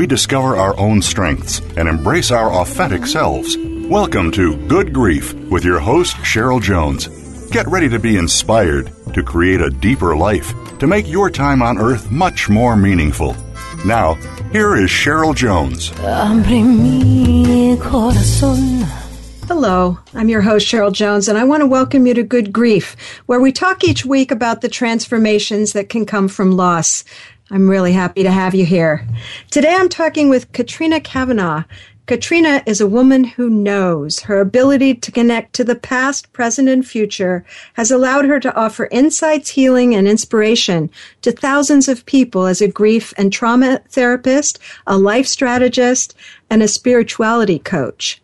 we discover our own strengths and embrace our authentic selves. Welcome to Good Grief with your host, Cheryl Jones. Get ready to be inspired to create a deeper life, to make your time on earth much more meaningful. Now, here is Cheryl Jones. Hello, I'm your host, Cheryl Jones, and I want to welcome you to Good Grief, where we talk each week about the transformations that can come from loss. I'm really happy to have you here. Today I'm talking with Katrina Cavanough. Katrina is a woman who knows her ability to connect to the past, present, and future has allowed her to offer insights, healing, and inspiration to thousands of people as a grief and trauma therapist, a life strategist, and a spirituality coach.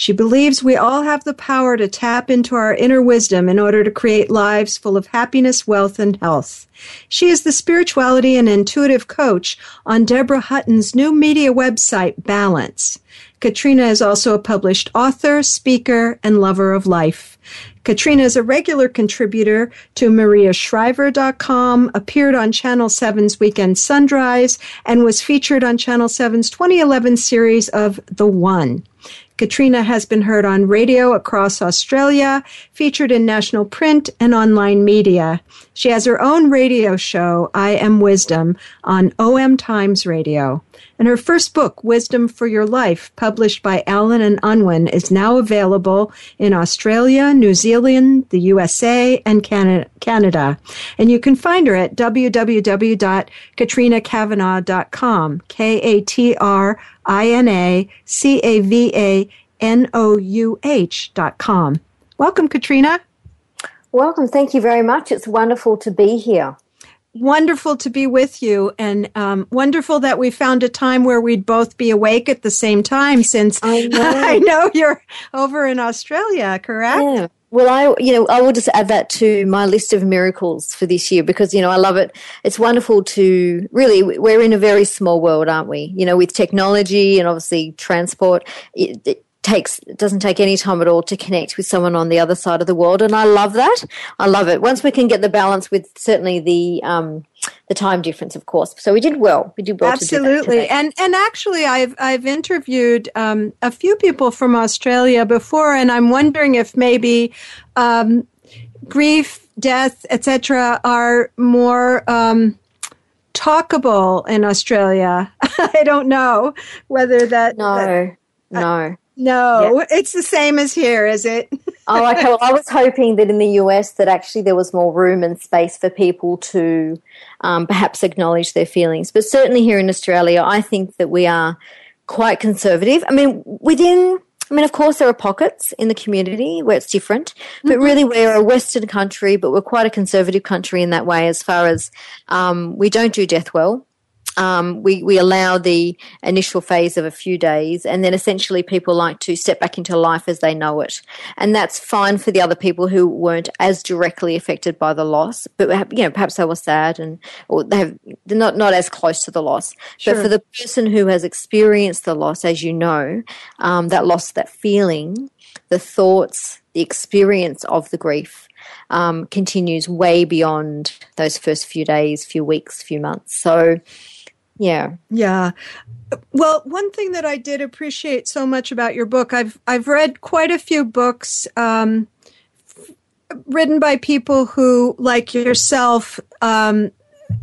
She believes we all have the power to tap into our inner wisdom in order to create lives full of happiness, wealth, and health. She is the spirituality and intuitive coach on Deborah Hutton's new media website, Balance. Katrina is also a published author, speaker, and lover of life. Katrina is a regular contributor to mariashriver.com, appeared on Channel 7's Weekend Sunrise, and was featured on Channel 7's 2011 series of The One. Katrina has been heard on radio across Australia, featured in national print and online media. She has her own radio show, I Am Wisdom, on OM Times Radio. And her first book, Wisdom for Your Life, published by Allen and Unwin, is now available in Australia, New Zealand, the USA, and Canada. And you can find her at www.katrinacavanough.com, K-A-T-R-I-N-A-C-A-V-A-N-O-U-H dot com. Welcome, Katrina. Welcome. Thank you very much. It's wonderful to be here wonderful to be with you and um, wonderful that we found a time where we'd both be awake at the same time since I know, I know you're over in Australia, correct? Yeah. Well, I, you know, I will just add that to my list of miracles for this year because, you know, I love it. It's wonderful to really, we're in a very small world, aren't we? You know, with technology and obviously transport, it, it, takes doesn't take any time at all to connect with someone on the other side of the world, and I love that. I love it. Once we can get the balance with certainly the um, the time difference, of course. So we did well. We did well. Absolutely, and and actually, I've I've interviewed um, a few people from Australia before, and I'm wondering if maybe um, grief, death, etc., are more um, talkable in Australia. I don't know whether that. No, that, no. No, it's the same as here, is it? oh, okay. Well, I was hoping that in the US that actually there was more room and space for people to um, perhaps acknowledge their feelings. But certainly here in Australia, I think that we are quite conservative. I mean, within I mean, of course, there are pockets in the community where it's different, but mm-hmm. really we're a Western country, but we're quite a conservative country in that way as far as um, we don't do death well um, we, we allow the initial phase of a few days, and then essentially people like to step back into life as they know it. And that's fine for the other people who weren't as directly affected by the loss, but you know, perhaps they were sad and or they have, they're not, not as close to the loss. Sure. But for the person who has experienced the loss, as you know, um, that loss, that feeling, the thoughts, the experience of the grief, um, continues way beyond those first few days, few weeks, few months. So, yeah. Yeah. Well, one thing that I did appreciate so much about your book, I've I've read quite a few books um, written by people who, like yourself, um,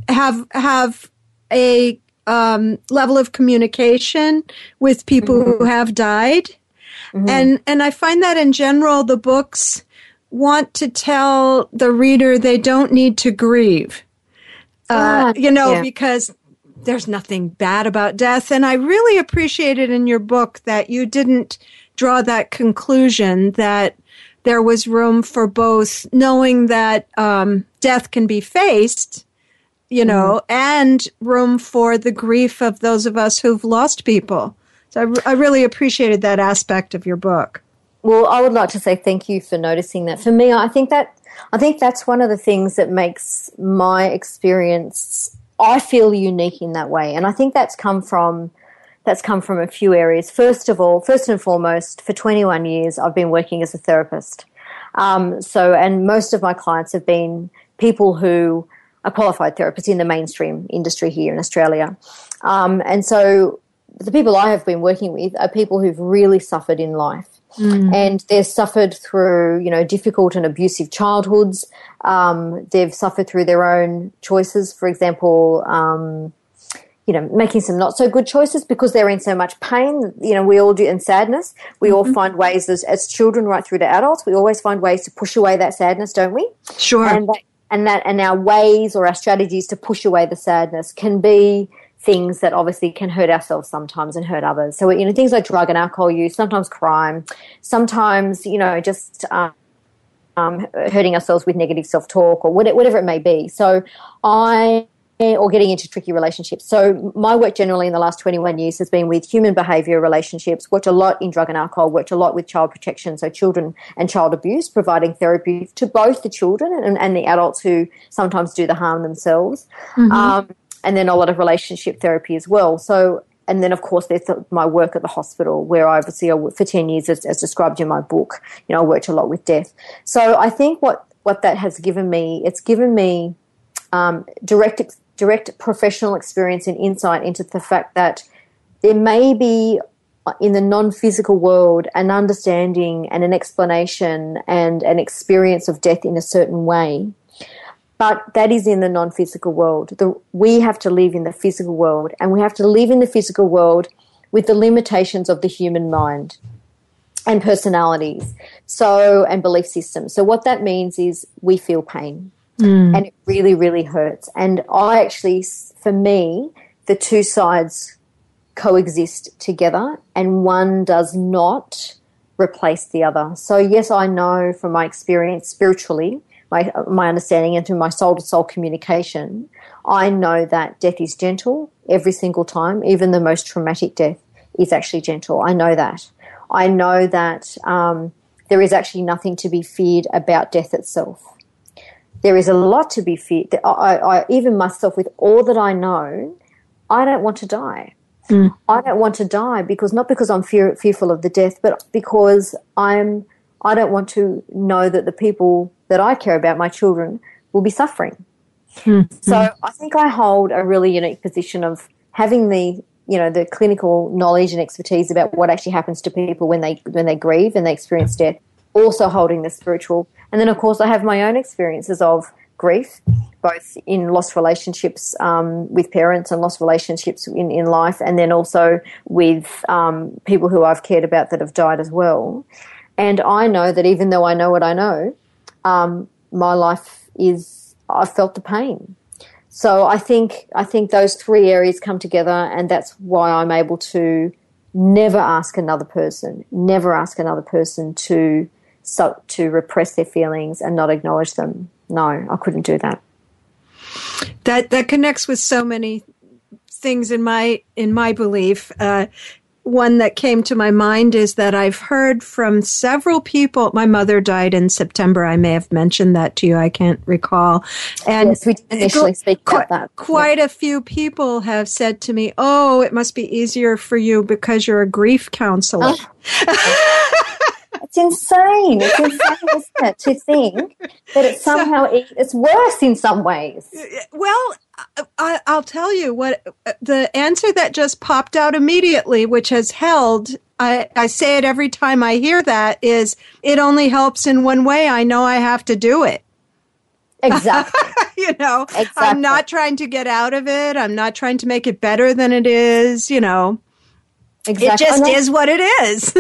have have a um, level of communication with people mm-hmm. who have died, mm-hmm. and and I find that in general the books want to tell the reader they don't need to grieve. Uh, ah, you know, yeah. because there's nothing bad about death. And I really appreciated in your book that you didn't draw that conclusion that there was room for both knowing that um, death can be faced, you know, mm-hmm. and room for the grief of those of us who've lost people. So I, I really appreciated that aspect of your book. Well, I would like to say thank you for noticing that. For me, I think that I think that's one of the things that makes my experience I feel unique in that way. And I think that's come from that's come from a few areas. First of all, first and foremost, for 21 years, I've been working as a therapist. Um, so, and most of my clients have been people who are qualified therapists in the mainstream industry here in Australia. Um, and so, the people I have been working with are people who've really suffered in life. Mm. And they've suffered through, you know, difficult and abusive childhoods. Um, they've suffered through their own choices. For example, um, you know, making some not so good choices because they're in so much pain. You know, we all do, and sadness. We mm-hmm. all find ways as, as children right through to adults. We always find ways to push away that sadness, don't we? Sure. And that, and that, and our ways or our strategies to push away the sadness can be things that obviously can hurt ourselves sometimes and hurt others. So, you know, things like drug and alcohol use, sometimes crime, sometimes, you know, just, um, um, hurting ourselves with negative self talk or whatever it may be. So, I or getting into tricky relationships. So my work generally in the last 21 years has been with human behavior relationships, worked a lot in drug and alcohol, worked a lot with child protection, so children and child abuse, providing therapy to both the children and, and the adults who sometimes do the harm themselves. Mm-hmm. Um, and then a lot of relationship therapy as well. So, and then of course there's my work at the hospital where I obviously for 10 years as, as, described in my book, you know, I worked a lot with death. So I think what, what that has given me, it's given me um, direct, direct professional experience and insight into the fact that there may be in the non-physical world an understanding and an explanation and an experience of death in a certain way but that is in the non physical world. The, we have to live in the physical world, and we have to live in the physical world with the limitations of the human mind and personalities. So, and belief systems. So, what that means is we feel pain, mm. and it really, really hurts. And I actually, for me, the two sides coexist together, and one does not replace the other. So, yes, I know from my experience spiritually my my understanding and through my soul to soul communication, I know that death is gentle every single time. Even the most traumatic death is actually gentle. I know that. I know that um, there is actually nothing to be feared about death itself. There is a lot to be feared. I, I, even myself, with all that I know, I don't want to die. Mm. I don't want to die because not because I'm fear, fearful of the death, but because I'm. I don't want to know that the people that I care about, my children, will be suffering. Mm-hmm. So I think I hold a really unique position of having the you know the clinical knowledge and expertise about what actually happens to people when they when they grieve and they experience death also holding the spiritual and then of course i have my own experiences of grief both in lost relationships um, with parents and lost relationships in, in life and then also with um, people who i've cared about that have died as well and i know that even though i know what i know um, my life is I felt the pain. So I think I think those three areas come together, and that's why I'm able to never ask another person, never ask another person to so, to repress their feelings and not acknowledge them. No, I couldn't do that. That that connects with so many things in my in my belief. Uh, one that came to my mind is that I've heard from several people. My mother died in September. I may have mentioned that to you. I can't recall. And yes, we did initially speak about that. Quite a few people have said to me, "Oh, it must be easier for you because you're a grief counselor." Oh. it's insane. It's insane, isn't it, to think that it's somehow it's worse in some ways. Well, I, will tell you what uh, the answer that just popped out immediately, which has held. I, I say it every time I hear that is it only helps in one way. I know I have to do it. Exactly. you know, exactly. I'm not trying to get out of it. I'm not trying to make it better than it is. You know, exactly. it just is what it is.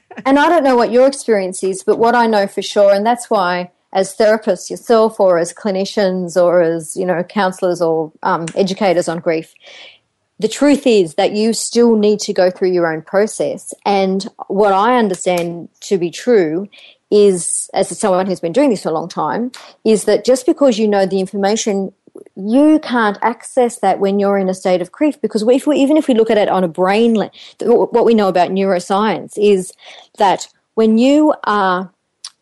and I don't know what your experience is, but what I know for sure, and that's why as therapists yourself or as clinicians or as you know counselors or um, educators on grief the truth is that you still need to go through your own process. And what I understand to be true is, as someone who's been doing this for a long time, is that just because you know the information, you can't access that when you're in a state of grief. Because if we, even if we look at it on a brain, what we know about neuroscience is that when you are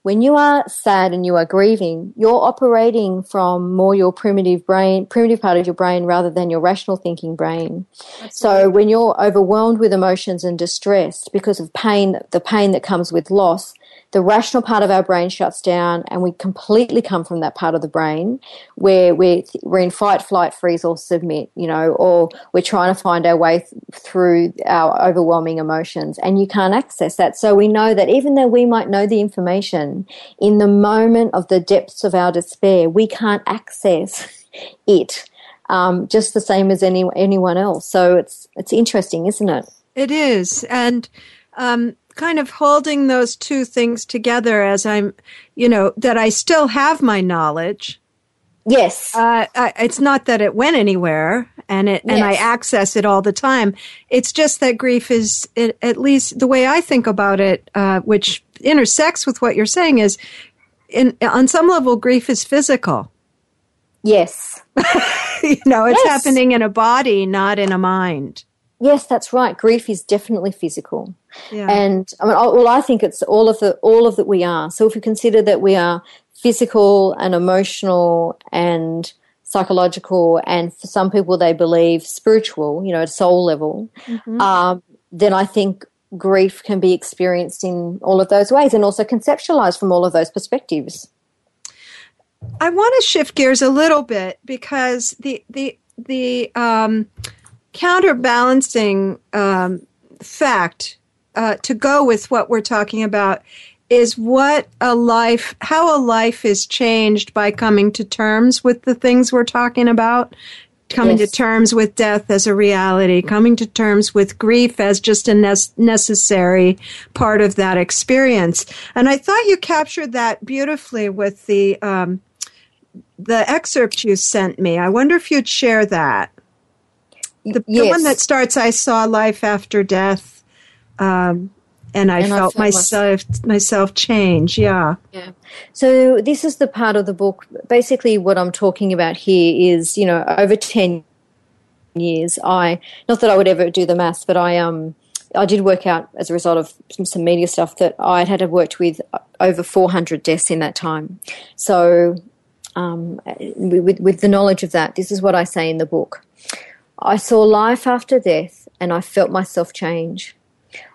when you are sad and you are grieving, you're operating from more your primitive brain, primitive part of your brain rather than your rational thinking brain. That's so right. when you're overwhelmed with emotions and distressed because of pain, the pain that comes with loss, the rational part of our brain shuts down and we completely come from that part of the brain where we're, we're in fight, flight, freeze, or submit, you know, or we're trying to find our way th- through our overwhelming emotions and you can't access that. So we know that even though we might know the information in the moment of the depths of our despair, we can't access it. Um, just the same as any anyone else. So it's it's interesting, isn't it? It is, and um, kind of holding those two things together as I'm, you know, that I still have my knowledge. Yes. Uh, I, it's not that it went anywhere and it, yes. and I access it all the time. It's just that grief is, it, at least the way I think about it, uh, which intersects with what you're saying is in, on some level, grief is physical. Yes. you know, it's yes. happening in a body, not in a mind. Yes, that's right. Grief is definitely physical, yeah. and I mean, well, I think it's all of the all of that we are. So if we consider that we are physical and emotional and psychological, and for some people they believe spiritual, you know, at soul level, mm-hmm. um, then I think grief can be experienced in all of those ways, and also conceptualized from all of those perspectives. I want to shift gears a little bit because the the the um, counterbalancing um, fact uh, to go with what we're talking about is what a life, how a life is changed by coming to terms with the things we're talking about, coming yes. to terms with death as a reality, coming to terms with grief as just a ne- necessary part of that experience. And I thought you captured that beautifully with the um, the excerpt you sent me. I wonder if you'd share that. The, yes. the one that starts, I saw life after death. Um, and I and felt, I felt myself myself change. Yeah. Yeah. So this is the part of the book. Basically, what I'm talking about here is, you know, over ten years. I not that I would ever do the maths, but I um I did work out as a result of some, some media stuff that I had worked with over 400 deaths in that time. So, um, with, with the knowledge of that, this is what I say in the book. I saw life after death and I felt myself change.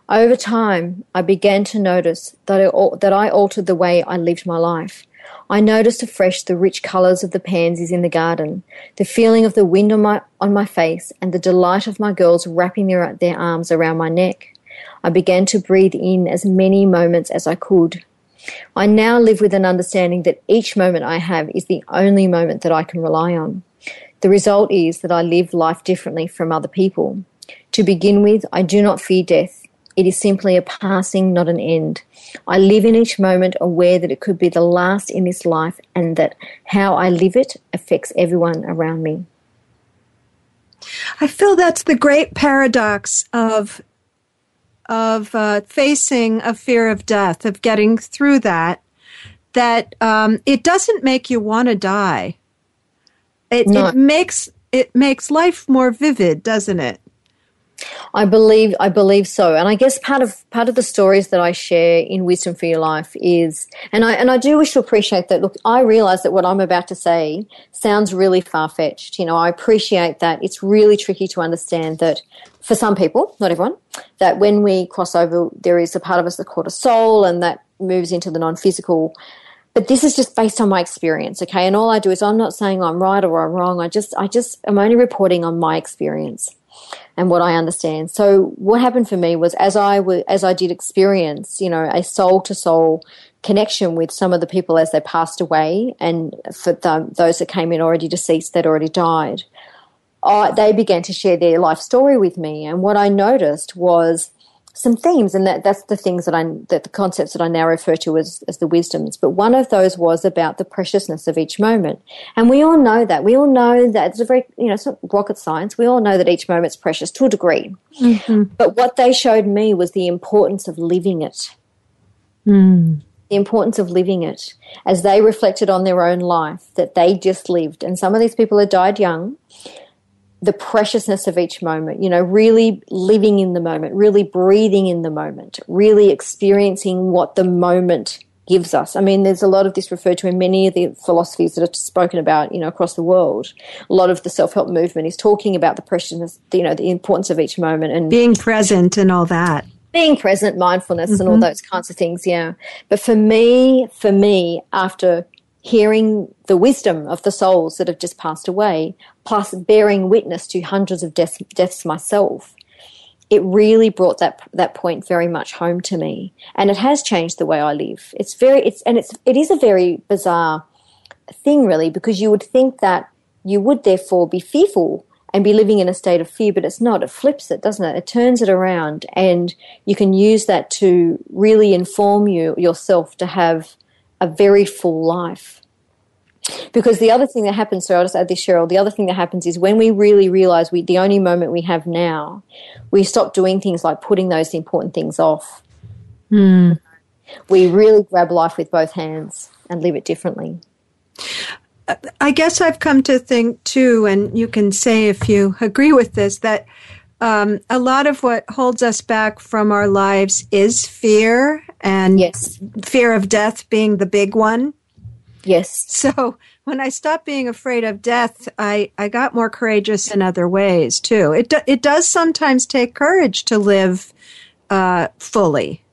Over time, I began to notice that I, that I altered the way I lived my life. I noticed afresh the rich colours of the pansies in the garden, the feeling of the wind on my, on my face, and the delight of my girls wrapping their, their arms around my neck. I began to breathe in as many moments as I could. I now live with an understanding that each moment I have is the only moment that I can rely on. The result is that I live life differently from other people. To begin with, I do not fear death. It is simply a passing, not an end. I live in each moment aware that it could be the last in this life and that how I live it affects everyone around me. I feel that's the great paradox of of uh, facing a fear of death, of getting through that. That um, it doesn't make you want to die. It, it makes it makes life more vivid, doesn't it? I believe I believe so, and I guess part of part of the stories that I share in Wisdom for Your Life is, and I and I do wish to appreciate that. Look, I realize that what I'm about to say sounds really far fetched. You know, I appreciate that it's really tricky to understand that for some people, not everyone, that when we cross over, there is a part of us that called a soul, and that moves into the non physical. But this is just based on my experience, okay? And all I do is I'm not saying I'm right or I'm wrong. I just, I just, I'm only reporting on my experience and what I understand. So what happened for me was as I w- as I did experience, you know, a soul to soul connection with some of the people as they passed away, and for the, those that came in already deceased, that already died, they began to share their life story with me. And what I noticed was some themes, and that, that's the things that I that the concepts that I now refer to as as the wisdoms. But one of those was about the preciousness of each moment, and we all know that. We all know that it's a very you know it's not rocket science. We all know that each moment's precious to a degree. Mm-hmm. But what they showed me was the importance of living it. Mm. The importance of living it as they reflected on their own life that they just lived. And some of these people had died young the preciousness of each moment, you know, really living in the moment, really breathing in the moment, really experiencing what the moment gives us. I mean, there's a lot of this referred to in many of the philosophies that are spoken about, you know, across the world. A lot of the self-help movement is talking about the preciousness, you know, the importance of each moment and being present and all that. Being present, mindfulness mm-hmm. and all mm-hmm. those kinds of things, yeah. But for me, for me, after hearing the wisdom of the souls that have just passed away, plus bearing witness to hundreds of deaths, deaths myself, it really brought that that point very much home to me, and it has changed the way I live. It's very it's and it's it is a very bizarre thing, really, because you would think that you would therefore be fearful and be living in a state of fear, but it's not. It flips it, doesn't it? It turns it around, and you can use that to really inform you yourself to have a very full life. Because the other thing that happens, so I'll just add this, Cheryl, the other thing that happens is when we really realize we, the only moment we have now, we stop doing things like putting those important things off. Mm. We really grab life with both hands and live it differently. I guess I've come to think too, and you can say if you agree with this, that um, a lot of what holds us back from our lives is fear, and yes. fear of death being the big one. Yes. So when I stopped being afraid of death, I, I got more courageous in other ways too. It do, it does sometimes take courage to live uh, fully.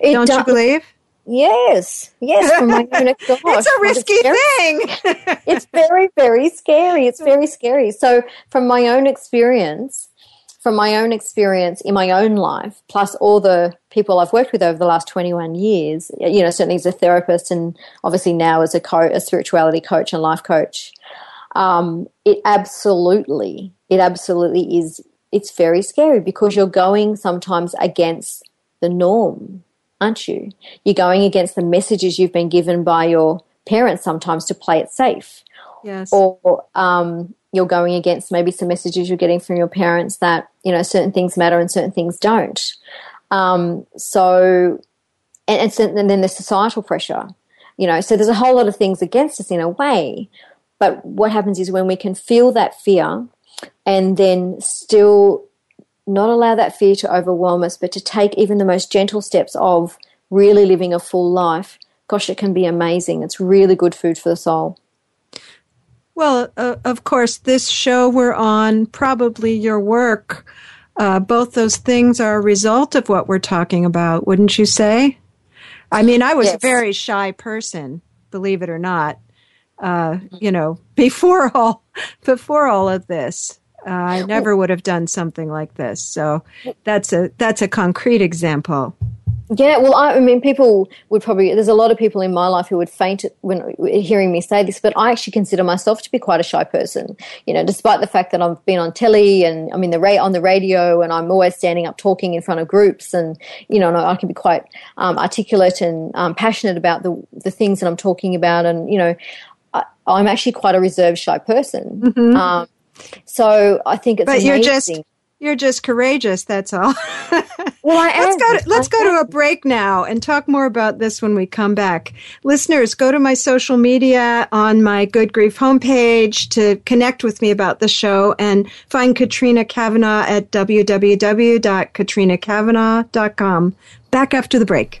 It Don't do- you believe? Yes, yes. From my own gosh, it's a risky thing. it's very, very scary. It's very scary. So, from my own experience, from my own experience in my own life, plus all the people I've worked with over the last 21 years, you know, certainly as a therapist and obviously now as a, co- a spirituality coach and life coach, um, it absolutely, it absolutely is, it's very scary because you're going sometimes against the norm, aren't you? You're going against the messages you've been given by your parents sometimes to play it safe. Yes. Or, um, you're going against maybe some messages you're getting from your parents that you know certain things matter and certain things don't. Um, so, and, and, and then the societal pressure, you know. So there's a whole lot of things against us in a way. But what happens is when we can feel that fear and then still not allow that fear to overwhelm us, but to take even the most gentle steps of really living a full life, gosh, it can be amazing. It's really good food for the soul. Well, uh, of course, this show we're on, probably your work, uh, both those things are a result of what we're talking about, wouldn't you say? I mean, I was yes. a very shy person, believe it or not. Uh, you know, before all before all of this, uh, I never would have done something like this. So that's a that's a concrete example. Yeah, well, I, I, mean, people would probably. There's a lot of people in my life who would faint when hearing me say this, but I actually consider myself to be quite a shy person. You know, despite the fact that I've been on telly and I'm in the ra- on the radio, and I'm always standing up talking in front of groups, and you know, and I, I can be quite um, articulate and um, passionate about the the things that I'm talking about, and you know, I, am actually quite a reserved, shy person. Mm-hmm. Um, so I think it's but amazing. you're just you're just courageous. That's all. well, I let's go. To, let's go to a break now and talk more about this when we come back. Listeners, go to my social media on my Good Grief homepage to connect with me about the show and find Katrina Cavanough at www.katrinacavanough.com. Back after the break.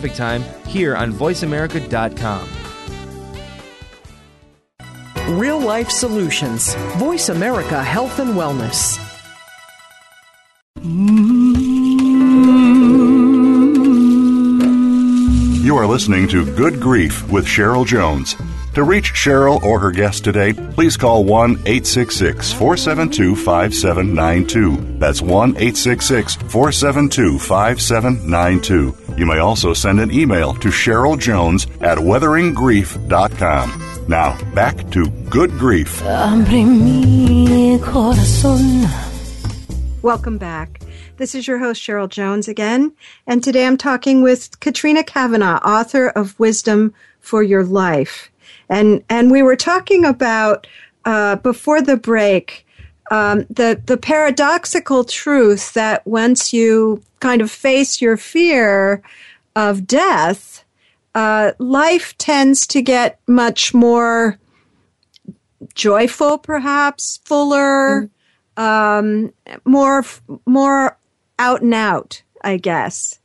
Time here on VoiceAmerica.com. Real life solutions. Voice America Health and Wellness. You are listening to Good Grief with Cheryl Jones. To reach Cheryl or her guest today, please call 1 866 472 5792. That's 1 866 472 5792. You may also send an email to Cheryl Jones at weatheringgrief.com. Now, back to Good Grief. Welcome back. This is your host, Cheryl Jones, again. And today I'm talking with Katrina Cavanough, author of Wisdom for Your Life. And, and we were talking about, uh, before the break, um, the, the paradoxical truth that once you kind of face your fear of death, uh, life tends to get much more joyful, perhaps, fuller, um, more, more out and out, I guess.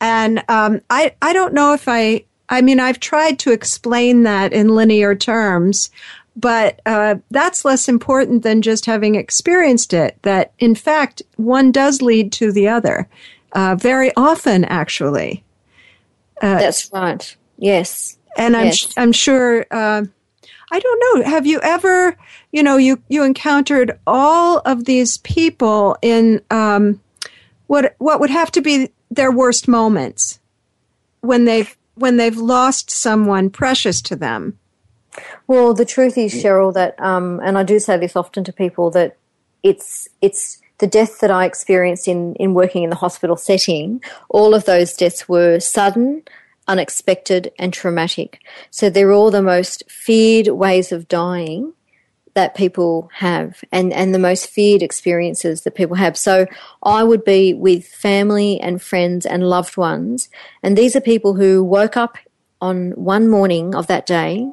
And um, I, I don't know if I, I mean, I've tried to explain that in linear terms, but uh, that's less important than just having experienced it. That, in fact, one does lead to the other, uh, very often, actually. Uh, that's right. Yes. And I'm, yes. I'm sure. Uh, I don't know. Have you ever, you know, you you encountered all of these people in um, what what would have to be their worst moments when they've when they've lost someone precious to them. Well, the truth is, Cheryl, that um, and I do say this often to people that it's it's the death that I experienced in in working in the hospital setting. All of those deaths were sudden, unexpected, and traumatic. So they're all the most feared ways of dying that people have and, and the most feared experiences that people have. So I would be with family and friends and loved ones. And these are people who woke up on one morning of that day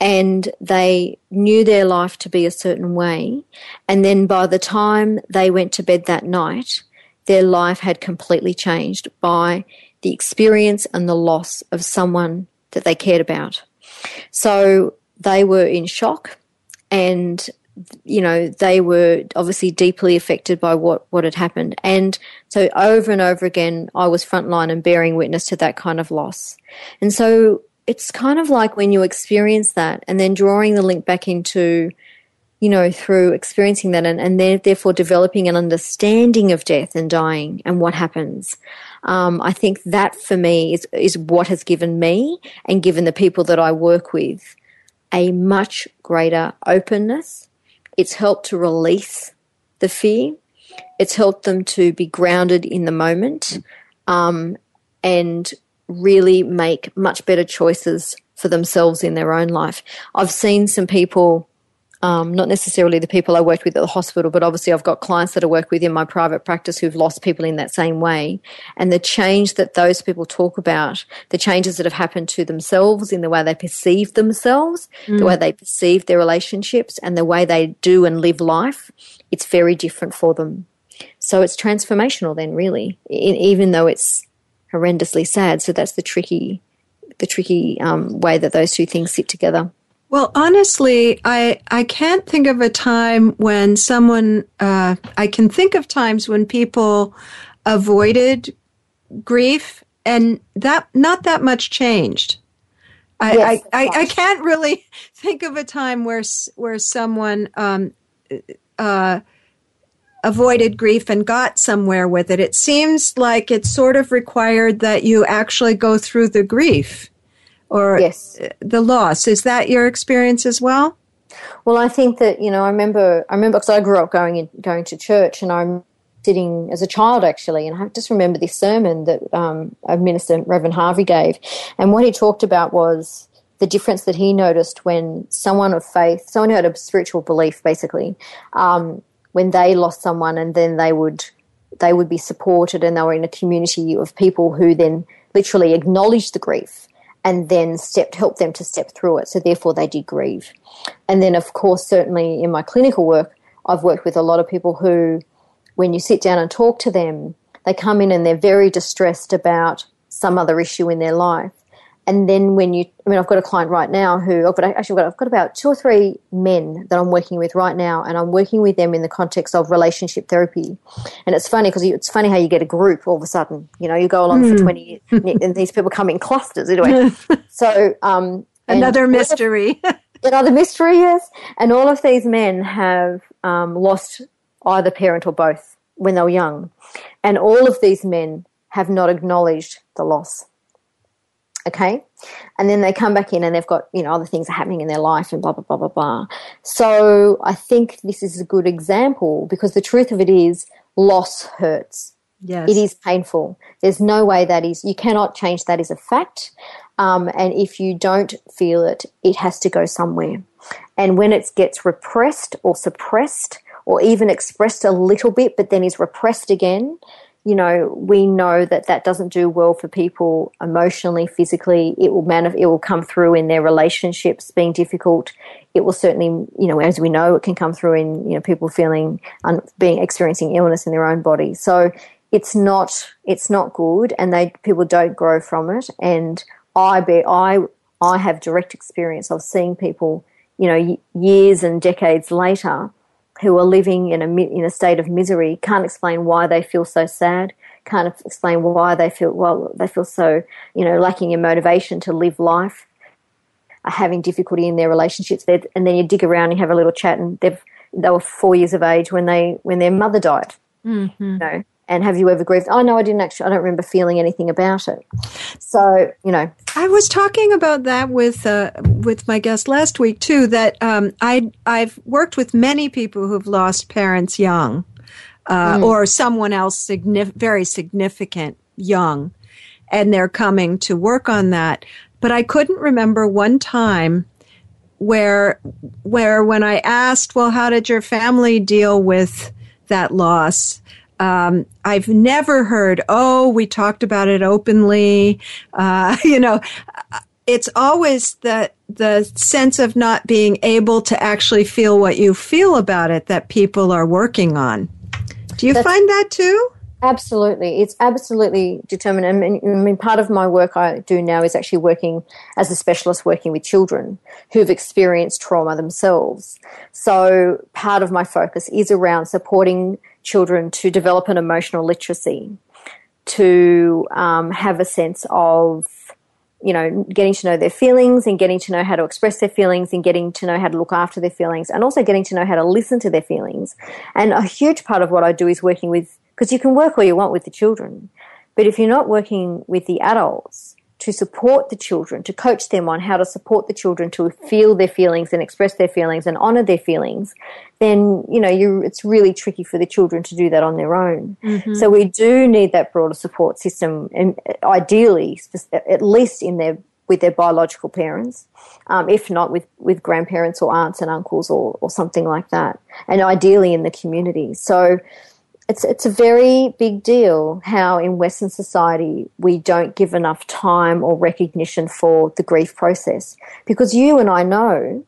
and they knew their life to be a certain way. And then by the time they went to bed that night, their life had completely changed by the experience and the loss of someone that they cared about. So they were in shock and you know they were obviously deeply affected by what what had happened. And so over and over again I was frontline and bearing witness to that kind of loss. And so it's kind of like when you experience that and then drawing the link back into you know through experiencing that and, and therefore developing an understanding of death and dying and what happens. Um, I think that for me is is what has given me and given the people that I work with a much greater openness. It's helped to release the fear. It's helped them to be grounded in the moment um, and really make much better choices for themselves in their own life. I've seen some people um, not necessarily the people I worked with at the hospital, but obviously I've got clients that I work with in my private practice who've lost people in that same way. And the change that those people talk about, the changes that have happened to themselves in the way they perceive themselves, mm. the way they perceive their relationships, and the way they do and live life, it's very different for them. So it's transformational then, really, even though it's horrendously sad. So that's the tricky, the tricky um, way that those two things sit together. Well, honestly, I I can't think of a time when someone. Uh, I can think of times when people avoided grief, and that not that much changed. I, Yes, I, I, I can't really think of a time where where someone um, uh, avoided grief and got somewhere with it. It seems like it's sort of required that you actually go through the grief or Yes. the loss. Is that your experience as well? Well, I think that you know, I remember, I remember because I grew up going in, going to church, and I'm sitting as a child actually, and I just remember this sermon that um, a minister, Reverend Harvey, gave, and what he talked about was the difference that he noticed when someone of faith, someone who had a spiritual belief, basically, um, when they lost someone, and then they would they would be supported, and they were in a community of people who then literally acknowledged the grief and then stepped helped them to step through it. So therefore, they did grieve. And then, of course, certainly in my clinical work, I've worked with a lot of people who, when you sit down and talk to them, they come in and they're very distressed about some other issue in their life. And then when you, I mean, I've got a client right now who, I've got, actually, I've got, I've got about two or three men that I'm working with right now, and I'm working with them in the context of relationship therapy. And it's funny because it's funny how you get a group all of a sudden. You know, you go along for 20 years, and these people come in clusters anyway. so, um, Another mystery. another mystery, yes. And all of these men have um, lost either parent or both when they were young. And all of these men have not acknowledged the loss. Okay? And then they come back in and they've got, you know, other things are happening in their life and blah, blah, blah, blah, blah. So I think this is a good example because the truth of it is loss hurts. yes. It is painful. There's no way that is, you cannot change that as a fact. Um, and if you don't feel it, it has to go somewhere. And when it gets repressed or suppressed or even expressed a little bit, but then is repressed again, you know, we know that that doesn't do well for people emotionally, physically. It will manif- it will come through in their relationships being difficult. It will certainly, you know, as we know, it can come through in you know people feeling un- being experiencing illness in their own body. So it's not it's not good, and they people don't grow from it. And I be I I have direct experience of seeing people, you know, years and decades later who are living in a in a state of misery can't explain why they feel so sad can't explain why they feel well they feel so you know lacking in motivation to live life are having difficulty in their relationships. They're- and then you dig around and have a little chat and they've they were four years of age when they when their mother died. Mm-hmm. You know and have you ever grieved oh no i didn't actually i don't remember feeling anything about it so you know I was talking about that with uh, with my guest last week too. That um, I I've worked with many people who've lost parents young, uh, or someone else signif- very significant young, and they're coming to work on that. But I couldn't remember one time where where when I asked, well, how did your family deal with that loss? Um, I've never heard, oh, we talked about it openly. Uh, you know, it's always the the sense of not being able to actually feel what you feel about it that people are working on. Do you find that too? Absolutely, it's absolutely determined. I mean, I mean, part of my work I do now is actually working as a specialist, working with children who've experienced trauma themselves. So, part of my focus is around supporting children to develop an emotional literacy, to um, have a sense of you know, getting to know their feelings and getting to know how to express their feelings and getting to know how to look after their feelings and also getting to know how to listen to their feelings. And a huge part of what I do is working with, because you can work all you want with the children, but if you're not working with the adults to support the children, to coach them on how to support the children to feel their feelings and express their feelings and honor their feelings, then you know you it's really tricky for the children to do that on their own. Mm-hmm. So we do need that broader support system, and uh, ideally, uh, at least in their with their biological parents, um, if not with with grandparents or aunts and uncles or or something like that, and ideally in the community. So. It's, it's a very big deal how in Western society we don't give enough time or recognition for the grief process. Because you and I know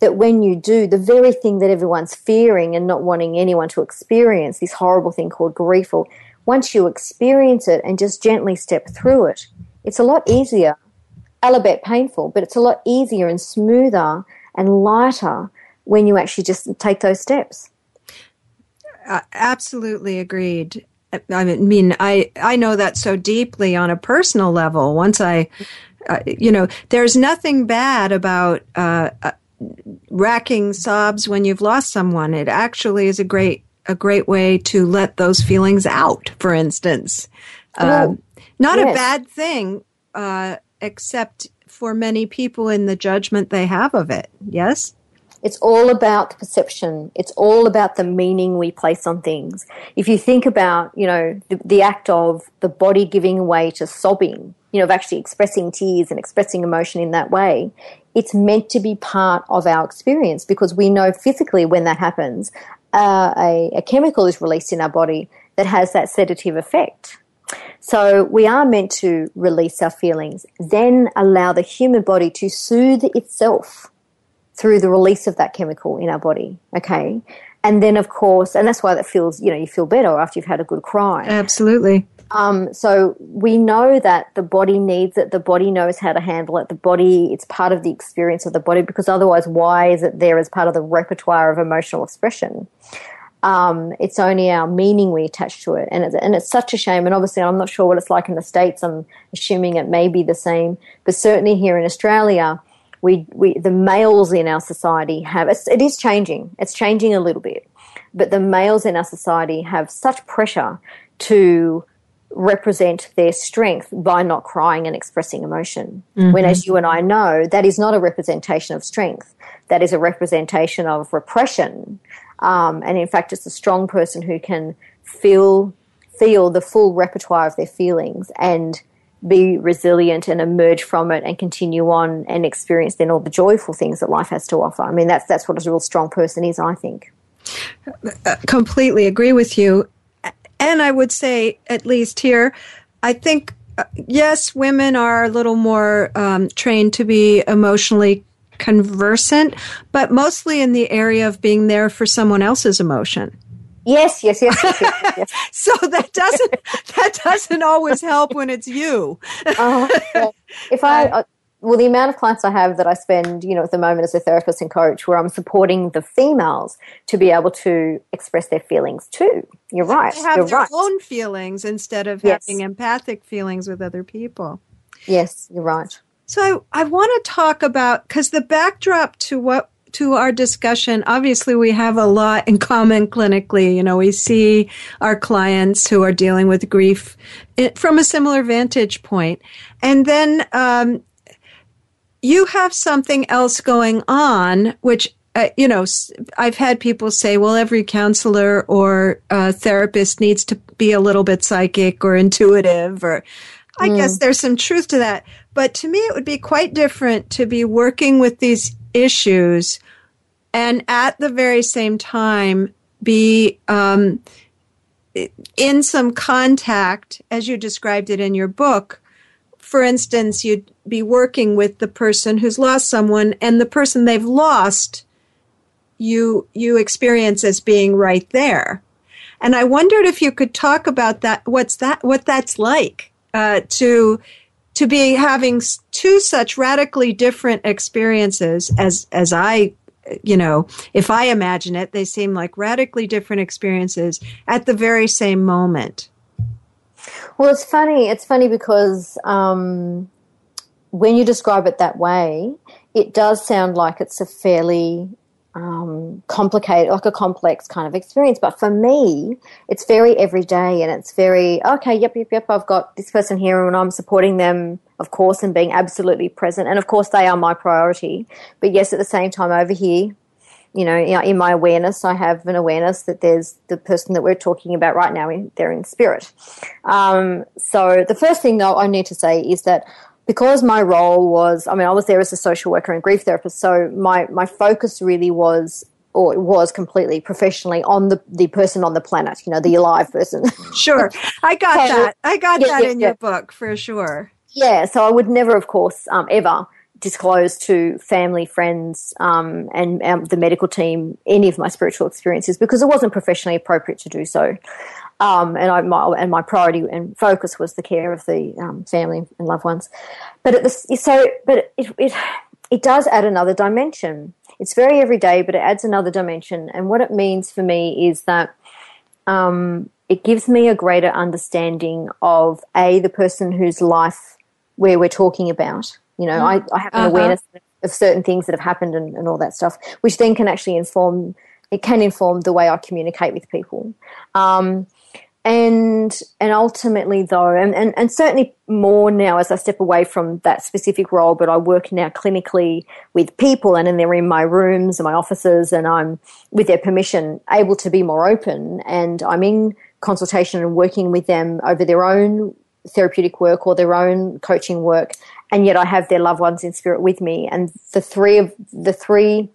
that when you do, the very thing that everyone's fearing and not wanting anyone to experience, this horrible thing called grief, or once you experience it and just gently step through it, it's a lot easier, albeit painful, but it's a lot easier and smoother and lighter when you actually just take those steps. Uh, absolutely agreed. I mean, I, I know that so deeply on a personal level. Once I, uh, you know, there's nothing bad about uh, uh, racking sobs when you've lost someone. It actually is a great a great way to let those feelings out. For instance, uh, not yes. a bad thing, uh, except for many people in the judgment they have of it. Yes. It's all about the perception. It's all about the meaning we place on things. If you think about, you know, the, the act of the body giving way to sobbing, you know, of actually expressing tears and expressing emotion in that way, it's meant to be part of our experience because we know physically when that happens, uh, a, a chemical is released in our body that has that sedative effect. So we are meant to release our feelings, then allow the human body to soothe itself through the release of that chemical in our body. Okay. And then, of course, and that's why that feels, you know, you feel better after you've had a good cry. Absolutely. Um, so we know that the body needs it. The body knows how to handle it. The body, it's part of the experience of the body because otherwise, why is it there as part of the repertoire of emotional expression? Um, it's only our meaning we attach to it, and it's, and it's such a shame. And obviously, I'm not sure what it's like in the states. I'm assuming it may be the same, but certainly here in Australia, we, we the males in our society have it is changing. It's changing a little bit, but the males in our society have such pressure to represent their strength by not crying and expressing emotion. Mm-hmm. When, as you and I know, that is not a representation of strength. That is a representation of repression. Um, and in fact, it's a strong person who can feel feel the full repertoire of their feelings and be resilient and emerge from it and continue on and experience then all the joyful things that life has to offer. I mean, that's that's what a real strong person is. I think. Uh, completely agree with you. And I would say, at least here, I think, uh, yes, women are a little more um, trained to be emotionally conversant, but mostly in the area of being there for someone else's emotion. Yes, yes, yes, yes, yes, yes. so that doesn't that doesn't always help when it's you. uh, if I uh, well, the amount of clients I have that I spend, you know, at the moment as a therapist and coach, where I'm supporting the females to be able to express their feelings too. You're right. They have You're their right. own feelings instead of yes. having empathic feelings with other people. Yes, you're right. So I, I want to talk about because the backdrop to what to our discussion, obviously we have a lot in common clinically. You know, we see our clients who are dealing with grief from a similar vantage point. And then um, you have something else going on, which uh, you know, I've had people say, well, every counselor or uh, therapist needs to be a little bit psychic or intuitive, or I mm. guess there's some truth to that. But to me, it would be quite different to be working with these issues and at the very same time be um, in some contact, as you described it in your book, for instance, you'd be working with the person who's lost someone and the person they've lost you you experience as being right there. And I wondered if you could talk about that what's that what that's like uh, to to be having two such radically different experiences as as I you know, if I imagine it, they seem like radically different experiences at the very same moment. Well, it's funny. It's funny because um, when you describe it that way, it does sound like it's a fairly um, complicated, like a complex kind of experience. But for me, it's very everyday and it's very, okay, yep, yep, yep, I've got this person here and I'm supporting them, of course, and being absolutely present. And of course, they are my priority. But yes, at the same time, over here, you know, in my awareness, I have an awareness that there's the person that we're talking about right now, they're in spirit. Um, so the first thing, though, I need to say is that because my role was, I mean, I was there as a social worker and grief therapist, so my, my focus really was or it was completely professionally on the, the person on the planet, you know, the alive person. sure. I got so, that. I got yeah, that yeah, in yeah. your book for sure. Yeah. So I would never, of course, um, ever disclose to family, friends, um, and um, the medical team any of my spiritual experiences because it wasn't professionally appropriate to do so. Um, and I, my, and my priority and focus was the care of the um, family and loved ones. But the, so, but it, it, it does add another dimension. It's very everyday, but it adds another dimension. And what it means for me is that um, it gives me a greater understanding of a the person whose life where we're talking about. You know, I, I have an Uh-huh. awareness of certain things that have happened and, and all that stuff, which then can actually inform. It can inform the way I communicate with people. Um, and and ultimately though and, and, and certainly more now as I step away from that specific role, but I work now clinically with people and then they're in my rooms and my offices and I'm with their permission able to be more open and I'm in consultation and working with them over their own therapeutic work or their own coaching work and yet I have their loved ones in spirit with me. And the three of the three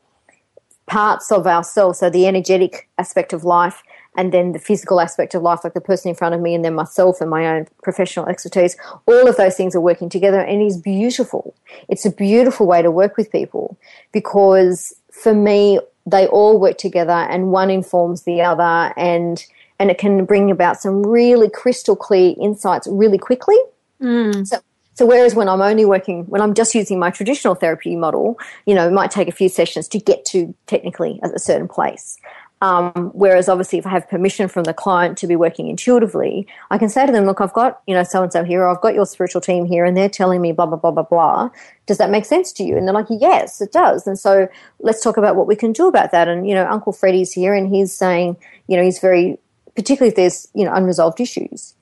parts of ourselves so the energetic aspect of life and then the physical aspect of life like the person in front of me and then myself and my own professional expertise all of those things are working together and it is beautiful. It's a beautiful way to work with people because for me they all work together and one informs the other and and it can bring about some really crystal clear insights really quickly. Mm. So, so whereas when I'm only working, when I'm just using my traditional therapy model, you know, it might take a few sessions to get to technically a, certain place. Um, whereas obviously if I have permission from the client to be working intuitively, I can say to them, look, I've got, you know, so and so here, I've got your spiritual team here and they're telling me blah, blah, blah, blah, blah. Does that make sense to you? And they're like, yes, it does. And so let's talk about what we can do about that. And, you know, Uncle Freddie's here and he's saying, you know, he's very, particularly if there's, you know, unresolved issues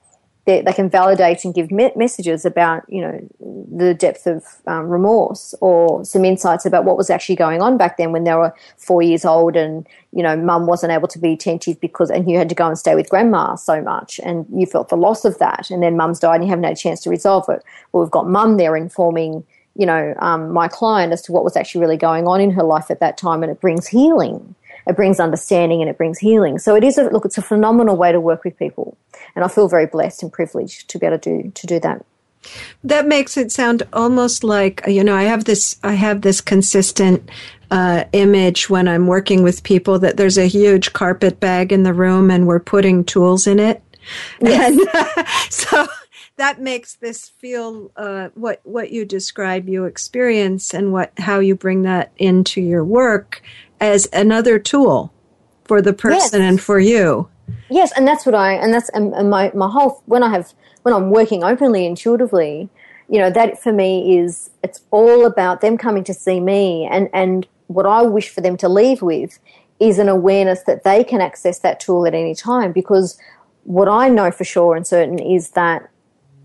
they, they can validate and give me- messages about you know the depth of um, remorse or some insights about what was actually going on back then when they were four years old and you know mum wasn't able to be attentive because and you had to go and stay with grandma so much and you felt the loss of that and then mum's died and you haven't had a chance to resolve it well we've got mum there informing you know um, my client as to what was actually really going on in her life at that time and it brings healing it brings understanding and it brings healing. So it is a look. It's a phenomenal way to work with people, and I feel very blessed and privileged to be able to do to do that. That makes it sound almost like you know I have this I have this consistent uh, image when I'm working with people that there's a huge carpet bag in the room and we're putting tools in it, and so that makes this feel uh, what what you describe you experience and what how you bring that into your work as another tool for the person Yes. and for you. Yes, and that's what I and that's and, my my whole when I have when I'm working openly intuitively, you know that for me is it's all about them coming to see me and and what I wish for them to leave with is an awareness that they can access that tool at any time because what I know for sure and certain is that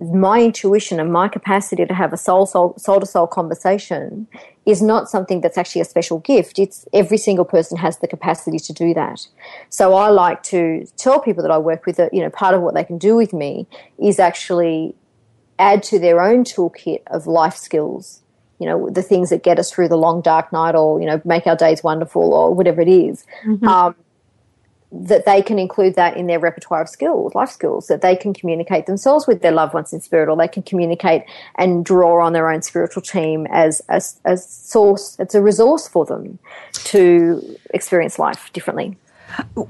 my intuition and my capacity to have a soul soul soul to soul conversation is not something that's actually a special gift. It's every single person has the capacity to do that. So I like to tell people that I work with that, you know, part of what they can do with me is actually add to their own toolkit of life skills. You know, the things that get us through the long dark night or, you know, make our days wonderful or whatever it is. Um, that they can include that in their repertoire of skills, life skills, that they can communicate themselves with their loved ones in spirit, or they can communicate and draw on their own spiritual team as a, a source. It's a resource for them to experience life differently.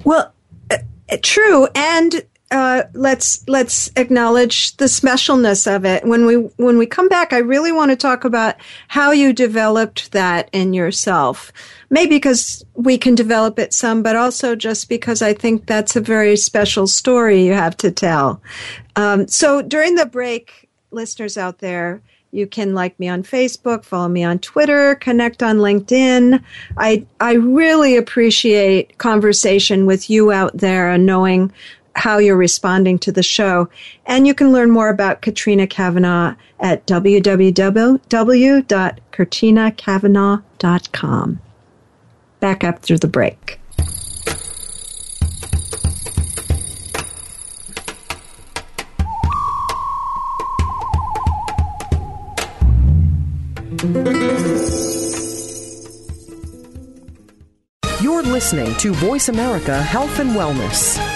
Well, uh, true, and uh, let's let's acknowledge the specialness of it. When we when we come back, I really want to talk about how you developed that in yourself. Maybe because we can develop it some, but also just because I think that's a very special story you have to tell. Um, so during the break, listeners out there, you can like me on Facebook, follow me on Twitter, connect on LinkedIn. I I really appreciate conversation with you out there and knowing how you're responding to the show. And you can learn more about Katrina Cavanough at www.katrinacavanough.com. Back up through the break. You're listening to Voice America Health and Wellness.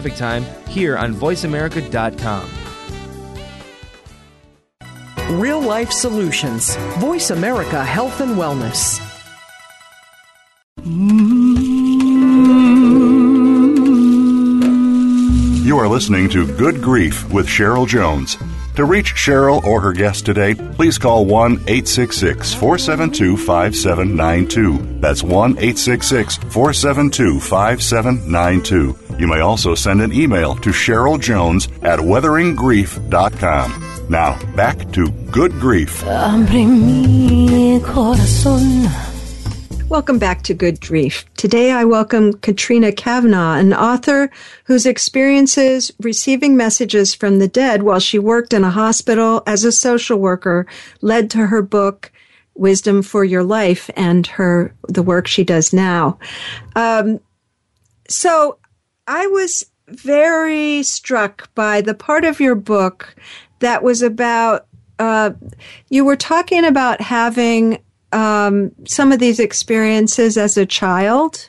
Time here on VoiceAmerica.com. Real Life Solutions. Voice America Health and Wellness. You are listening to Good Grief with Cheryl Jones. To reach Cheryl or her guest today, please call 1 866 472 5792. That's 1 866 472 5792. You may also send an email to Cheryl Jones at weatheringgrief.com. Now, back to Good Grief. Welcome back to Good Grief. Today I welcome Katrina Cavanough, an author whose experiences receiving messages from the dead while she worked in a hospital as a social worker led to her book, Wisdom for Your Life, and her the work she does now. Um, so I was very struck by the part of your book that was about uh, you were talking about having um, some of these experiences as a child,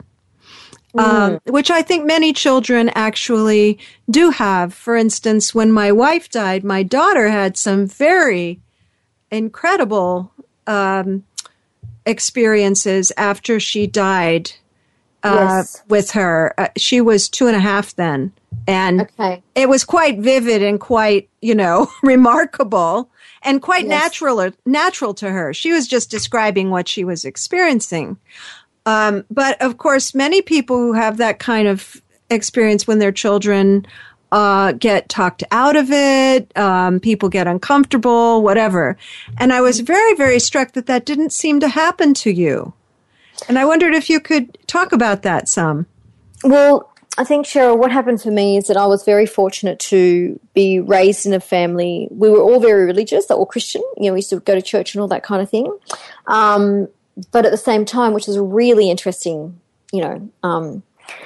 um, which I think many children actually do have. For instance, when my wife died, my daughter had some very incredible um, experiences after she died uh, Yes. with her. Uh, she was two and a half then. And Okay. it was quite vivid and quite, you know, remarkable and quite Yes. natural natural to her. She was just describing what she was experiencing. Um, but of course, many people who have that kind of experience when their children uh, get talked out of it, um, people get uncomfortable, whatever. And I was very, very struck that that didn't seem to happen to you. And I wondered if you could talk about that some. Well, I think, Cheryl, what happened for me is that I was very fortunate to be raised in a family. We were all very religious, all Christian. You know, we used to go to church and all that kind of thing. Um, but at the same time, which is really interesting, you know, um,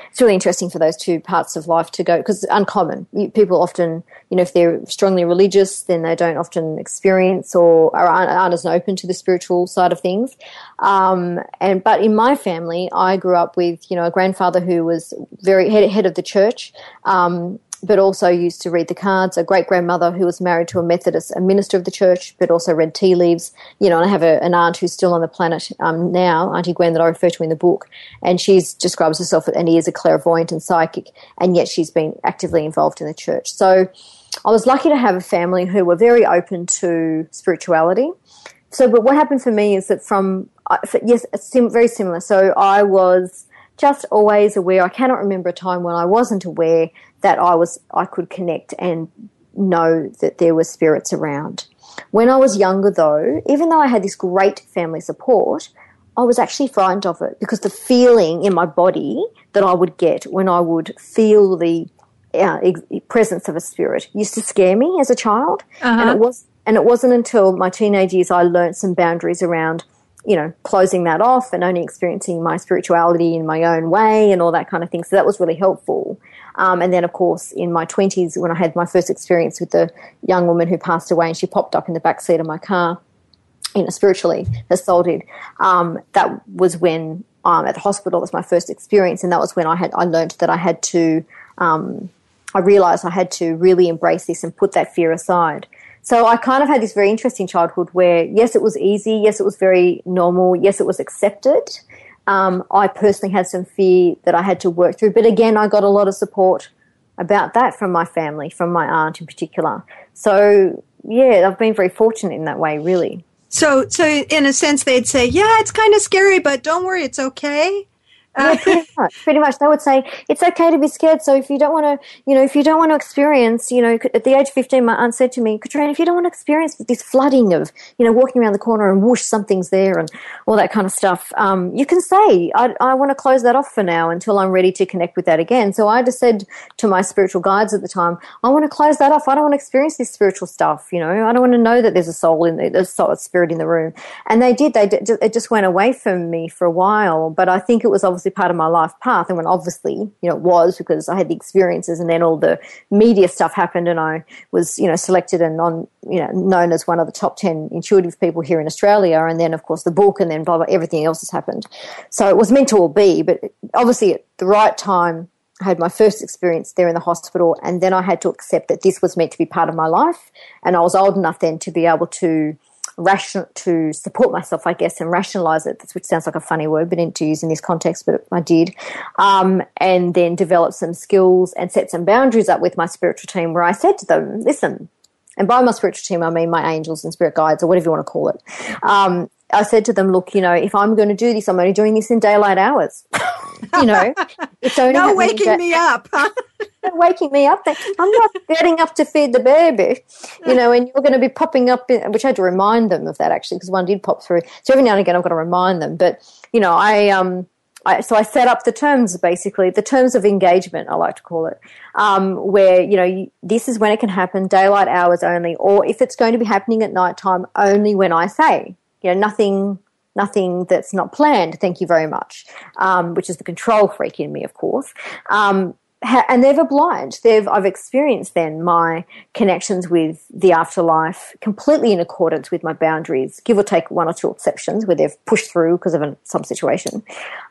it's really interesting for those two parts of life to go because it's uncommon. People often, you know, if they're strongly religious, then they don't often experience or are, aren't as open to the spiritual side of things. Um, and but in my family, I grew up with you know a grandfather who was very head, head of the church. Um, but also used to read the cards. A great grandmother who was married to a Methodist, a minister of the church, but also read tea leaves. You know, and I have a, an aunt who's still on the planet um, now, Auntie Gwen, that I refer to in the book, and she describes herself and he is a clairvoyant and psychic, and yet she's been actively involved in the church. So I was lucky to have a family who were very open to spirituality. So, but what happened for me is that from I- yes, it's sim- very similar. So I was just always aware. I cannot remember a time when I wasn't aware that I was I could connect and know that there were spirits around. When I was younger, though, even though I had this great family support, I was actually frightened of it because the feeling in my body that I would get when I would feel the uh, ex- presence of a spirit used to scare me as a child, and it was and it wasn't until my teenage years I learnt some boundaries around you know, closing that off and only experiencing my spirituality in my own way and all that kind of thing. So that was really helpful. Um, and then, of course, in my 20s, when I had my first experience with the young woman who passed away and she popped up in the back seat of my car, you know, spiritually assaulted, um, that was when um, at the hospital was my first experience. And that was when I had, I learned that I had to, um, I realized I had to really embrace this and put that fear aside. So I kind of had this very interesting childhood where, yes, it was easy. Yes, it was very normal. Yes, it was accepted. Um, I personally had some fear that I had to work through. But again, I got a lot of support about that from my family, from my aunt in particular. So yeah, I've been very fortunate in that way, really. So, so in a sense, they'd say, "Yeah, it's kind of scary, but don't worry, it's okay." Yeah, pretty much. Pretty much, they would say it's okay to be scared. So if you don't want to, you know, if you don't want to experience, you know, at the age of fifteen, my aunt said to me, "Katrina, if you don't want to experience this flooding of, you know, walking around the corner and whoosh, something's there and all that kind of stuff, um, you can say, I, I want to close that off for now until I'm ready to connect with that again." So I just said to my spiritual guides at the time, "I want to close that off. I don't want to experience this spiritual stuff. You know, I don't want to know that there's a soul in the, there's a spirit in the room." And they did. They did, it just went away from me for a while, but I think it was obviously part of my life path. And when obviously, you know, it was because I had the experiences and then all the media stuff happened and I was, you know, selected and on, you know, known as one of the top 10 intuitive people here in Australia. And then, of course, the book and then blah, blah, everything else has happened. So it was meant to all be, but obviously at the right time, I had my first experience there in the hospital, and then I had to accept that this was meant to be part of my life. And I was old enough then to be able to ration to support myself, I guess, and rationalize it, which sounds like a funny word, but didn't to use in this context, but I did. Um, and then develop some skills and set some boundaries up with my spiritual team where I said to them, listen, and by my spiritual team, I mean my angels and spirit guides or whatever you want to call it. Um, I said to them, look, you know, if I'm going to do this, I'm only doing this in daylight hours. you know, it's only no waking me up. waking me up. I'm not getting up to feed the baby, you know, and you're going to be popping up, which I had to remind them of that actually, because one did pop through. So every now and again, I've got to remind them. But, you know, I, um, I, so I set up the terms basically, the terms of engagement, I like to call it, um, where, you know, you, this is when it can happen, daylight hours only, or if it's going to be happening at night time, only when I say, you know, nothing nothing that's not planned. Thank you very much. Um, which is the control freak in me, of course. Um, and they've obliged. They've I've experienced then my connections with the afterlife completely in accordance with my boundaries, give or take one or two exceptions where they've pushed through because of some situation.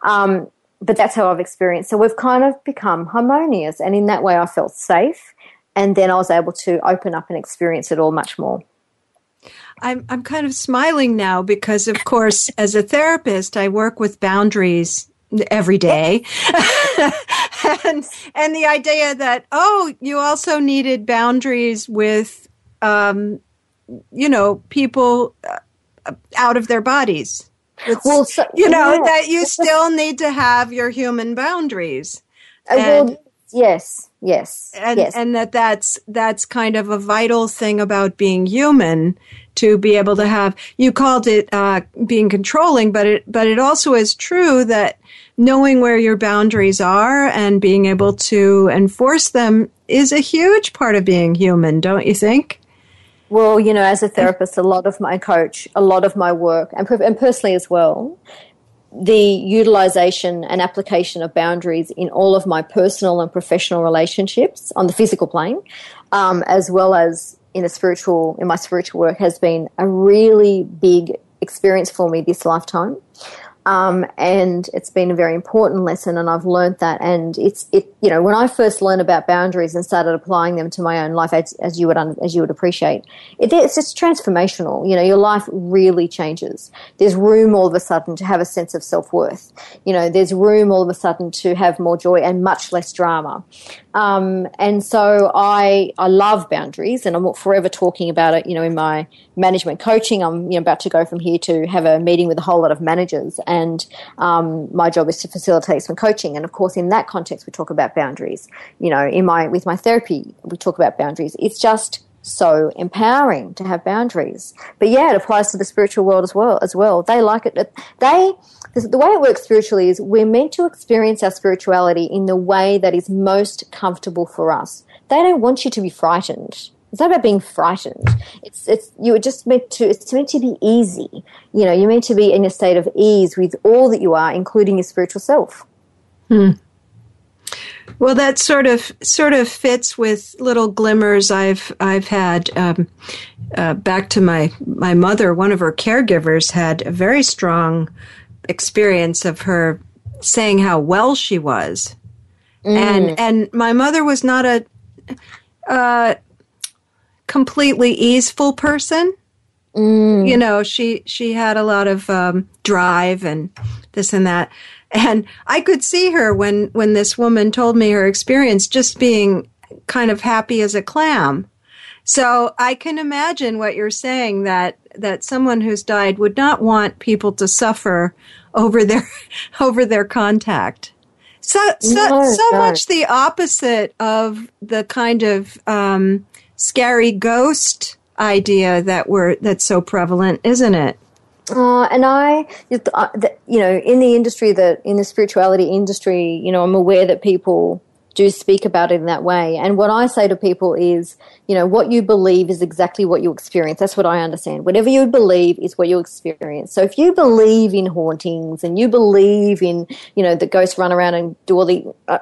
Um, but that's how I've experienced. So we've kind of become harmonious, and in that way, I felt safe. And then I was able to open up and experience it all much more. I'm I'm kind of smiling now because, of course, as a therapist, I work with boundaries every day. and, and the idea that, oh, you also needed boundaries with, um, you know, people uh, out of their bodies. It's, well, so, you know, yeah. that you still need to have your human boundaries. Uh, and, well, yes, yes, and, yes. and that that's, that's kind of a vital thing about being human to be able to have, you called it, uh, being controlling, but it, but it also is true that knowing where your boundaries are and being able to enforce them is a huge part of being human, don't you think? Well, you know, as a therapist, a lot of my coach, a lot of my work, and, and personally as well, the utilization and application of boundaries in all of my personal and professional relationships on the physical plane, um, as well as in a spiritual, in my spiritual work, has been a really big experience for me this lifetime. Um, and it's been a very important lesson and I've learned that. And it's it you know when I first learned about boundaries and started applying them to my own life as, as you would as you would appreciate it, it's just transformational. You know your life really changes. There's room all of a sudden to have a sense of self-worth. You know there's room all of a sudden to have more joy and much less drama um, and so I I love boundaries and I'm forever talking about it you know in my management coaching I'm you know about to go from here to have a meeting with a whole lot of managers and um, my job is to facilitate some coaching. And of course, in that context, we talk about boundaries. You know, in my with my therapy, we talk about boundaries. It's just so empowering to have boundaries. But yeah, it applies to the spiritual world as well. As well, they like it. They the way it works spiritually is we're meant to experience our spirituality in the way that is most comfortable for us. They don't want you to be frightened. It's not about being frightened. It's it's you're just meant to it's meant to be easy. You know, you're meant to be in a state of ease with all that you are, including your spiritual self. Hmm. Well, that sort of sort of fits with little glimmers I've I've had. Um, uh, back to my my mother, one of her caregivers had a very strong experience of her saying how well she was, mm. and and my mother was not a uh, completely easeful person. Mm. You know, she she had a lot of um, drive and this and that, and I could see her when when this woman told me her experience, just being kind of happy as a clam. So I can imagine what you're saying that that someone who's died would not want people to suffer over their over their contact. So so, No, so no. much the opposite of the kind of um, scary ghost idea that we're that's so prevalent, isn't it? Uh, and I, uh, you know, in the industry that in the spirituality industry, you know, I'm aware that people do speak about it in that way. And what I say to people is, you know, what you believe is exactly what you experience. That's what I understand. Whatever you believe is what you experience. So if you believe in hauntings and you believe in, you know, that ghosts run around and do all the, uh,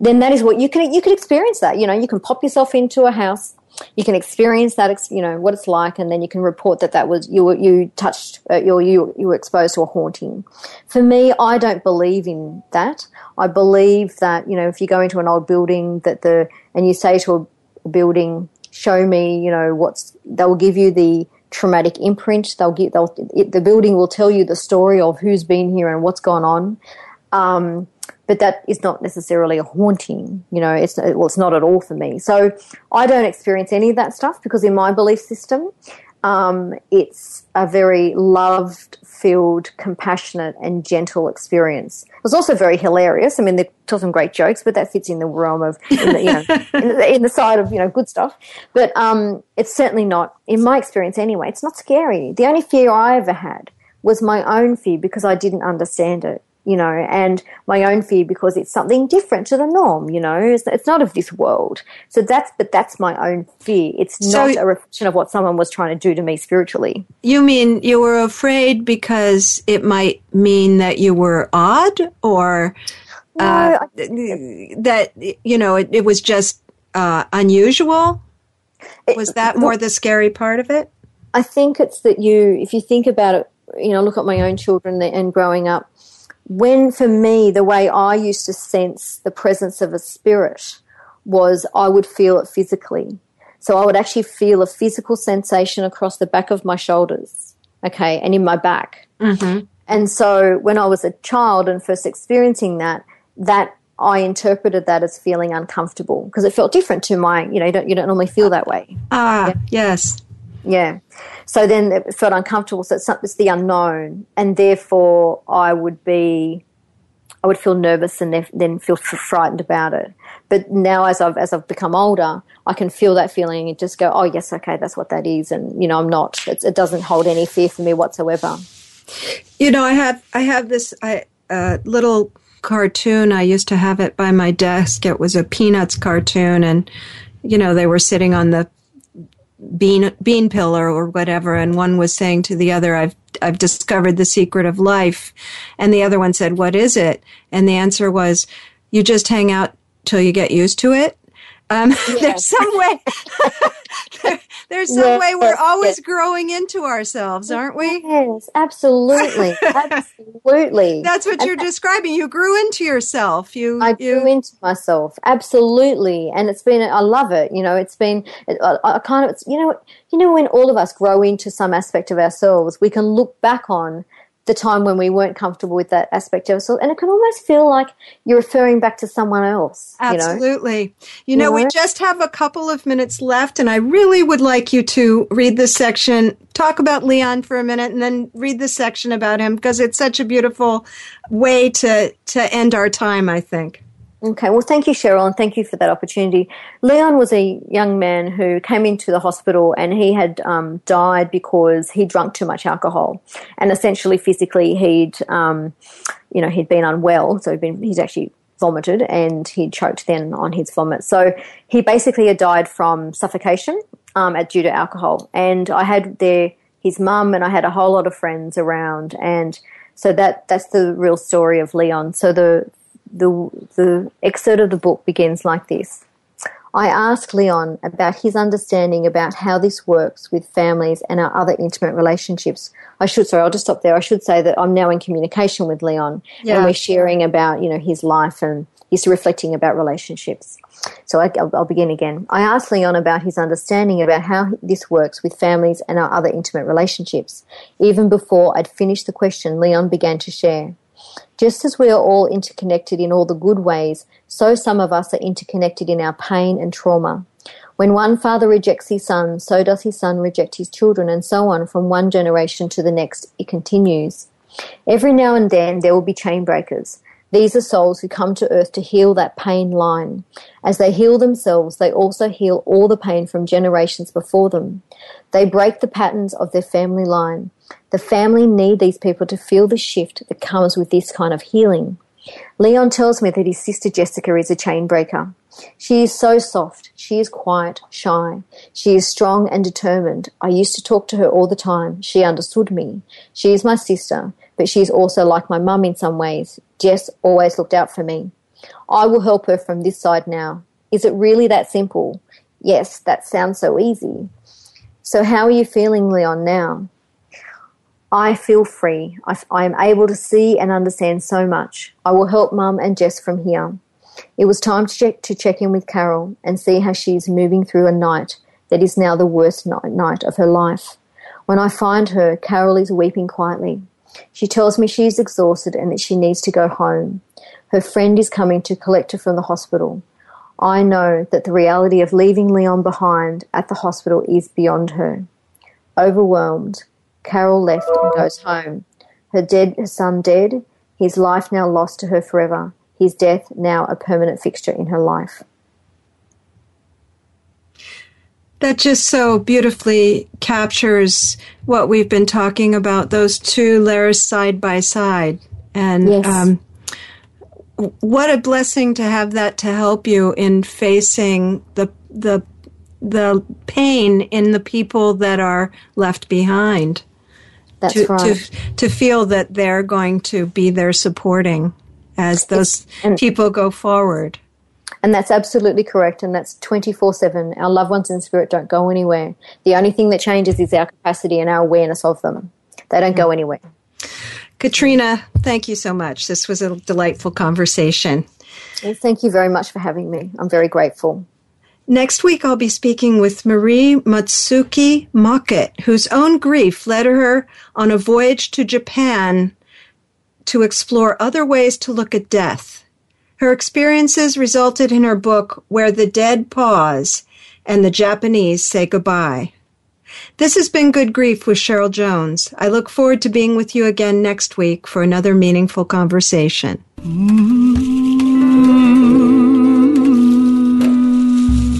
then that is what you can you can experience that. You know, you can pop yourself into a house you can experience that, you know, what it's like, and then you can report that that was you were you touched, uh, you you you were exposed to a haunting. For me, I don't believe in that. I believe that you know, if you go into an old building, that the and you say to a building, "Show me," you know, what's they'll give you the traumatic imprint. They'll get they'll it, the building will tell you the story of who's been here and what's gone on. Um, but that is not necessarily a haunting. You know, it's well, it's not at all for me. So I don't experience any of that stuff because in my belief system, um, it's a very loved, filled, compassionate, and gentle experience. It was also very hilarious. I mean, they tell some great jokes, but that fits in the realm of in the, you know in the, in the side of you know good stuff. But um, it's certainly not, in my experience anyway. It's not scary. The only fear I ever had was my own fear because I didn't understand it you know, and my own fear because it's something different to the norm, you know, it's, it's not of this world. So that's, but that's my own fear. It's So- not a reflection of what someone was trying to do to me spiritually. You mean you were afraid because it might mean that you were odd or uh, that, you know, it, it was just uh, unusual? Was that more the scary part of it? I think it's that you, if you think about it, you know, look at my own children and growing up, when for me, the way I used to sense the presence of a spirit was I would feel it physically. So I would actually feel a physical sensation across the back of my shoulders, okay, and in my back. And so when I was a child and first experiencing that, that I interpreted that as feeling uncomfortable because it felt different to my, you know, you don't, you don't normally feel that way. Ah, yes. Yeah. So then it felt uncomfortable. So it's, it's the unknown. And therefore, I would be, I would feel nervous and then- feel frightened about it. But now, as I've, as I've become older, I can feel that feeling and just go, oh, yes, okay, that's what that is. And, you know, I'm not, it doesn't hold any fear for me whatsoever. You know, I have I have this I, uh, little cartoon. I used to have it by my desk. It was a Peanuts cartoon, and you know they were sitting on the bean bean pillar or whatever, and one was saying to the other, "I've I've discovered the secret of life," and the other one said, "What is it?" And the answer was, "You just hang out till you get used to it." Um, there's some way. there- there's some Yes, way we're always yes. growing into ourselves, aren't we? Yes, absolutely. absolutely. That's what you're describing. You grew into yourself. You, I you grew into myself absolutely, and it's been. I love it. You know, it's been. I, I kind of. It's, you know. You know, when all of us grow into some aspect of ourselves, we can look back on the time when we weren't comfortable with that aspect of ourselves, and it can almost feel like you're referring back to someone else. You know. Absolutely. You know, we just have a couple of minutes left, and I really would like you to read this section, talk about Leon for a minute, and then read the section about him because it's such a beautiful way to, to end our time, I think. Okay, well, thank you, Cheryl, and thank you for that opportunity. Leon was a young man who came into the hospital and he had um, died because he drunk too much alcohol, and essentially physically he'd, um, you know, he'd been unwell, so he'd been he's actually vomited and he choked then on his vomit. So he basically had died from suffocation um, at due to alcohol, and I had there his mum and I had a whole lot of friends around, and so that that's the real story of Leon. So the the, the excerpt of the book begins like this. I ask Leon about his understanding about how this works with families and our other intimate relationships. I should, sorry, I'll just stop there. I should say that I'm now in communication with Leon Yeah. and we're sharing about, you know, his life and He's reflecting about relationships. So I, will begin again. I asked Leon about his understanding about how this works with families and our other intimate relationships. Even before I'd finished the question, Leon began to share. Just as we are all interconnected in all the good ways, so some of us are interconnected in our pain and trauma. When one father rejects his son, so does his son reject his children, and so on from one generation to the next. It continues. Every now and then there will be chain breakers. These are souls who come to earth to heal that pain line. As they heal themselves, they also heal all the pain from generations before them. They break the patterns of their family line. The family need these people to feel the shift that comes with this kind of healing. Leon tells me that his sister Jessica is a chain breaker. She is so soft. She is quiet, shy. She is strong and determined. I used to talk to her all the time. She understood me. She is my sister but she is also like my mum in some ways. Jess always looked out for me. I will help her from this side now. Is it really that simple? Yes, that sounds so easy. So, how are you feeling, Leon, now? I feel free. I, am able to see and understand so much. I will help Mum and Jess from here. It was time to check, to check in with Carol and see how she is moving through a night that is now the worst night, night of her life. When I find her, Carol is weeping quietly. She tells me she is exhausted and that she needs to go home. Her friend is coming to collect her from the hospital. I know that the reality of leaving Leon behind at the hospital is beyond her. Overwhelmed, Carol left and goes home. Her dead her son dead, his life now lost to her forever, his death now a permanent fixture in her life. That just so beautifully captures what we've been talking about, those two layers side by side. And yes. um, what a blessing to have that to help you in facing the, the, the pain in the people that are left behind. That's to, right. To, to feel that they're going to be there supporting as those people go forward. And that's absolutely correct. And that's 24 7. Our loved ones in spirit don't go anywhere. The only thing that changes is our capacity and our awareness of them. They don't go mm. anywhere. Katrina, thank you so much. This was a delightful conversation. Well, thank you very much for having me. I'm very grateful. Next week, I'll be speaking with Marie Mutsuki Mockett, whose own grief led her on a voyage to Japan to explore other ways to look at death. Her experiences resulted in her book, Where the Dead Pause and the Japanese Say Goodbye. This has been Good Grief with Cheryl Jones. I look forward to being with you again next week for another meaningful conversation. Mm-hmm.